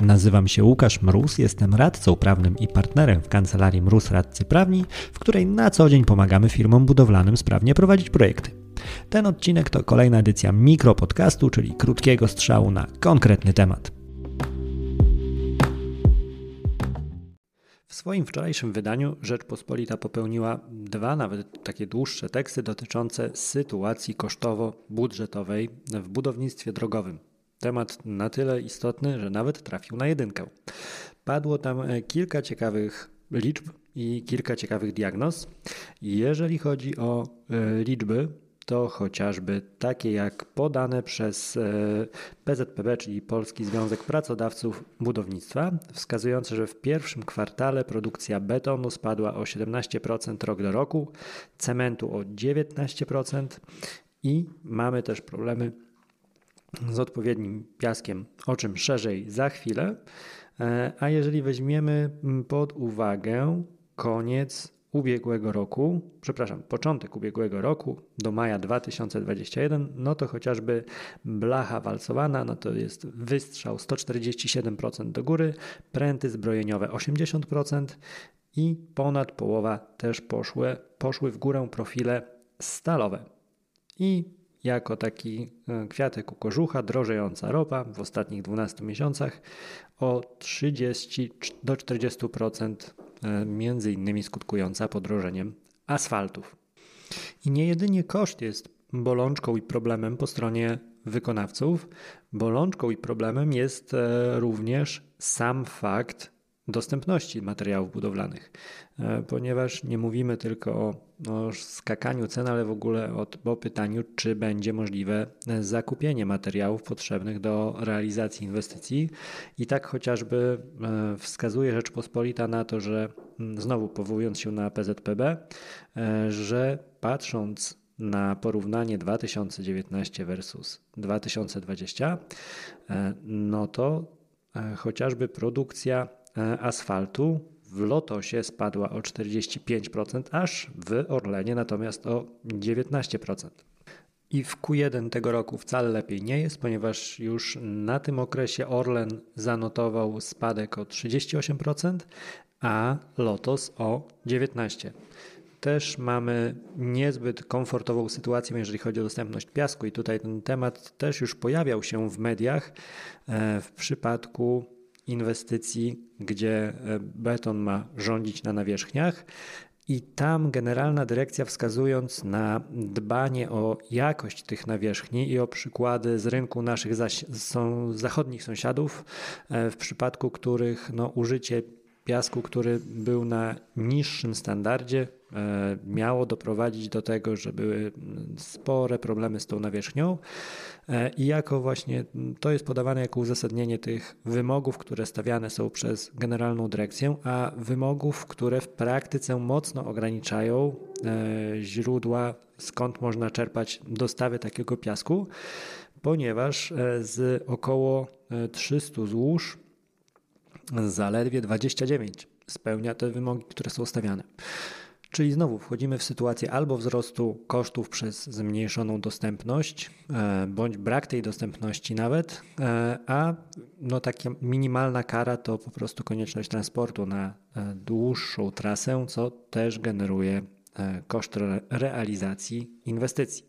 Nazywam się Łukasz Mróz, jestem radcą prawnym i partnerem w kancelarii Mróz Radcy Prawni, w której na co dzień pomagamy firmom budowlanym sprawnie prowadzić projekty. Ten odcinek to kolejna edycja mikropodcastu, czyli krótkiego strzału na konkretny temat. W swoim wczorajszym wydaniu Rzeczpospolita popełniła dwa, nawet takie dłuższe teksty dotyczące sytuacji kosztowo-budżetowej w budownictwie drogowym. Temat na tyle istotny, że nawet trafił na jedynkę. Padło tam e, kilka ciekawych liczb i kilka ciekawych diagnoz. Jeżeli chodzi o e, liczby, to chociażby takie jak podane przez e, PZPB, czyli Polski Związek Pracodawców Budownictwa, wskazujące, że w pierwszym kwartale produkcja betonu spadła o 17% rok do roku, cementu o 19% i mamy też problemy z odpowiednim piaskiem, o czym szerzej za chwilę. E, a jeżeli weźmiemy pod uwagę koniec ubiegłego roku, przepraszam, początek ubiegłego roku do maja 2021, no to chociażby blacha walcowana, no to jest wystrzał 147% do góry, pręty zbrojeniowe 80% i ponad połowa też poszły, poszły w górę profile stalowe. I jako taki e, kwiatek kożucha, drożejąca ropa w ostatnich 12 miesiącach o 30 do 40%, e, między innymi skutkująca podrożeniem asfaltów. I nie jedynie koszt jest bolączką i problemem po stronie wykonawców, bolączką i problemem jest e, również sam fakt dostępności materiałów budowlanych, e, ponieważ nie mówimy tylko o, o skakaniu cen, ale w ogóle o, o pytaniu, czy będzie możliwe zakupienie materiałów potrzebnych do realizacji inwestycji. I tak chociażby e, wskazuje Rzeczpospolita na to, że znowu powołując się na PZPB, e, że patrząc na porównanie 2019 versus 2020, no to chociażby produkcja E, asfaltu w Lotosie spadła o 45%, aż w Orlenie natomiast o 19%. I w Q1 tego roku wcale lepiej nie jest, ponieważ już na tym okresie Orlen zanotował spadek o 38%, a Lotos o 19%. Też mamy niezbyt komfortową sytuację, jeżeli chodzi o dostępność piasku, i tutaj ten temat też już pojawiał się w mediach e, w przypadku inwestycji, gdzie e, beton ma rządzić na nawierzchniach. I tam generalna dyrekcja, wskazując na dbanie o jakość tych nawierzchni i o przykłady z rynku naszych są zachodnich sąsiadów, e, w przypadku których no, użycie piasku, który był na niższym standardzie, e, miało doprowadzić do tego, że były spore problemy z tą nawierzchnią. E, I jako właśnie to jest podawane jako uzasadnienie tych wymogów, które stawiane są przez Generalną Dyrekcję, a wymogów, które w praktyce mocno ograniczają e, źródła, skąd można czerpać dostawy takiego piasku, ponieważ z około 300 złóż zaledwie 29 spełnia te wymogi, które są stawiane. Czyli znowu wchodzimy w sytuację albo wzrostu kosztów przez zmniejszoną dostępność, e, bądź brak tej dostępności nawet, e, a no taka minimalna kara to po prostu konieczność transportu na e, dłuższą trasę, co też generuje koszt realizacji inwestycji.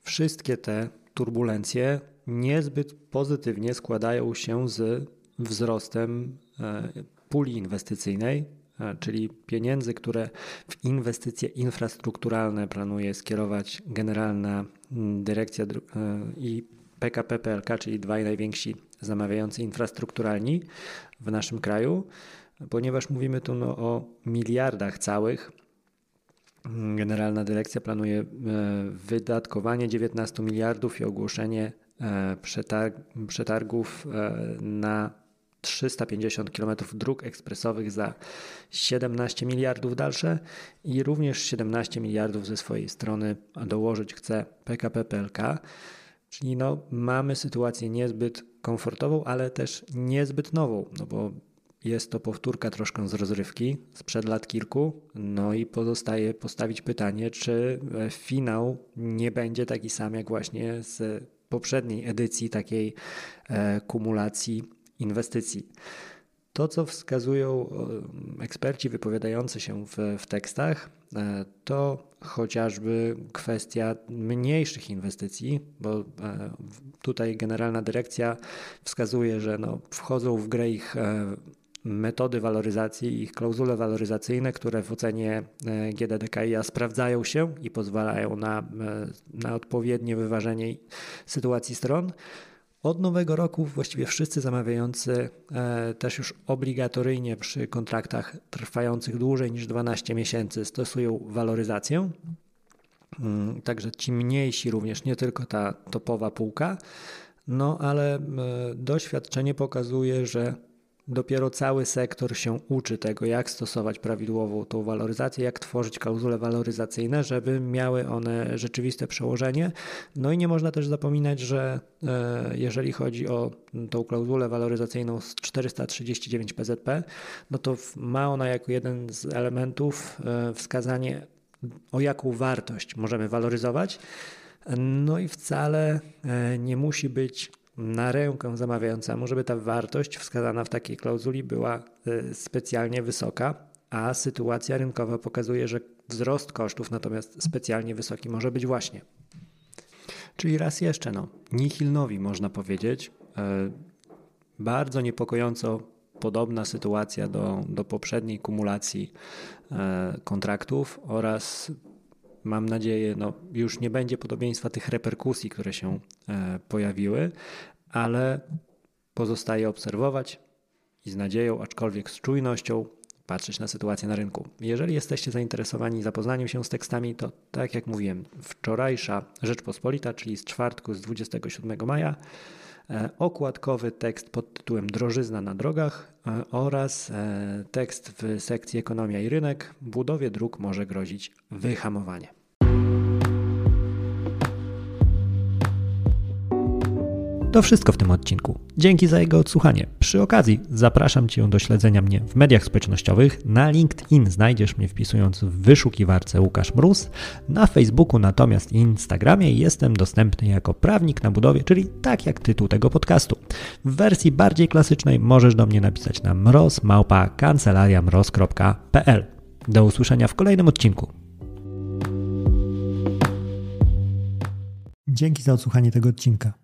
Wszystkie te turbulencje niezbyt pozytywnie składają się z wzrostem e, puli inwestycyjnej, e, czyli pieniędzy, które w inwestycje infrastrukturalne planuje skierować Generalna mm, Dyrekcja e, i PKP PLK, czyli dwaj najwięksi zamawiający infrastrukturalni w naszym kraju, ponieważ mówimy tu no o miliardach całych. Generalna Dyrekcja planuje wydatkowanie 19 miliardów i ogłoszenie przetargów na 350 km dróg ekspresowych za 17 miliardów dalsze i również 17 miliardów ze swojej strony dołożyć chce PKP PLK. Czyli no, mamy sytuację niezbyt komfortową, ale też niezbyt nową, no bo jest to powtórka troszkę z rozrywki sprzed lat kilku. No i pozostaje postawić pytanie, czy finał nie będzie taki sam jak właśnie z poprzedniej edycji takiej e, kumulacji inwestycji. To, co wskazują eksperci wypowiadający się w, w tekstach, e, to chociażby kwestia mniejszych inwestycji, bo tutaj Generalna Dyrekcja wskazuje, że no, wchodzą w grę ich metody waloryzacji ich klauzule waloryzacyjne, które w ocenie e, GDDKiA sprawdzają się i pozwalają na, e, na odpowiednie wyważenie sytuacji stron. Od nowego roku właściwie wszyscy zamawiający e, też już obligatoryjnie przy kontraktach trwających dłużej niż 12 miesięcy stosują waloryzację. Mm, także ci mniejsi również, nie tylko ta topowa półka. No ale doświadczenie pokazuje, że Dopiero cały sektor się uczy tego, jak stosować prawidłową tą waloryzację, jak tworzyć klauzule waloryzacyjne, żeby miały one rzeczywiste przełożenie. No i nie można też zapominać, że e, jeżeli chodzi o tą klauzulę waloryzacyjną z 439 PZP, no to ma ona jako jeden z elementów e, wskazanie, o jaką wartość możemy waloryzować. No i wcale e, nie musi być na rękę zamawiającemu, żeby ta wartość wskazana w takiej klauzuli była y, specjalnie wysoka, a sytuacja rynkowa pokazuje, że wzrost kosztów natomiast specjalnie wysoki może być właśnie. Czyli raz jeszcze, no, nihilnowi można powiedzieć. Y, bardzo niepokojąco podobna sytuacja do, do poprzedniej kumulacji y, kontraktów oraz mam nadzieję, no, już nie będzie podobieństwa tych reperkusji, które się e, pojawiły, ale pozostaje obserwować i z nadzieją, aczkolwiek z czujnością, patrzeć na sytuację na rynku. Jeżeli jesteście zainteresowani zapoznaniem się z tekstami, to tak jak mówiłem, wczorajsza Rzeczpospolita, czyli z czwartku z 27 maja, okładkowy tekst pod tytułem Drożyzna na drogach e, oraz tekst w sekcji Ekonomia i rynek. Budowie dróg może grozić wyhamowanie. To wszystko w tym odcinku. Dzięki za jego odsłuchanie. Przy okazji zapraszam Cię do śledzenia mnie w mediach społecznościowych. Na LinkedIn znajdziesz mnie wpisując w wyszukiwarce Łukasz Mróz. Na Facebooku natomiast i Instagramie jestem dostępny jako prawnik na budowie, czyli tak jak tytuł tego podcastu. W wersji bardziej klasycznej możesz do mnie napisać na mroz.kancelariamroz.pl. Do usłyszenia w kolejnym odcinku. Dzięki za odsłuchanie tego odcinka.